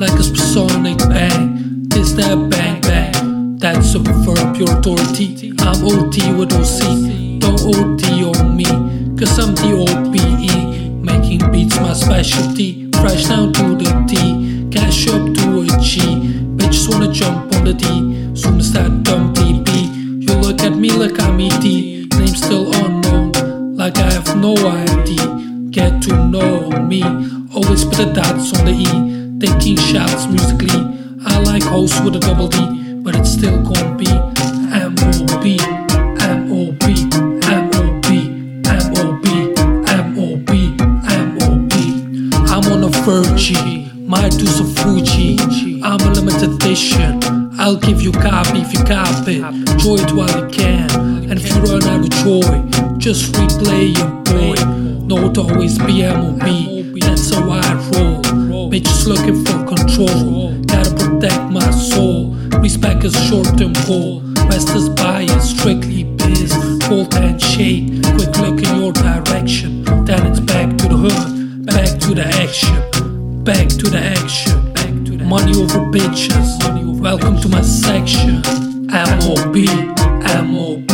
like a sonic bang. This that bang bang. That's a for you're authority. I'm OT with OC. Don't OT on me, cause I'm the OPE. Making beats my specialty. Fresh down to the T. Cash up to a G. Bitches wanna jump on the D. Soon as that dumb DB. You look at me like I'm ET. Name still unknown, like I have no idea. Get to know me. Always put the dots on the E Taking shots musically. I like hosts with a double D, but it's still gonna be M.O.B. M.O.B. M.O.B. M.O.B. M.O.B. M.O.B. I'm on a Virgie, my dues of Fuji. I'm a limited edition. I'll give you copy if you copy. Enjoy it while you can. And if you run out of joy, just replay your boy. No, to always be MOB. That's how I. Bitches looking for control. Gotta protect my soul. Respect is short term goal. West is bias, strictly biz. Cold handshake. Quick look in your direction. Then it's back to the hood. Back to the action. Back to the action. Money over bitches. Welcome to my section. MOB, MOB,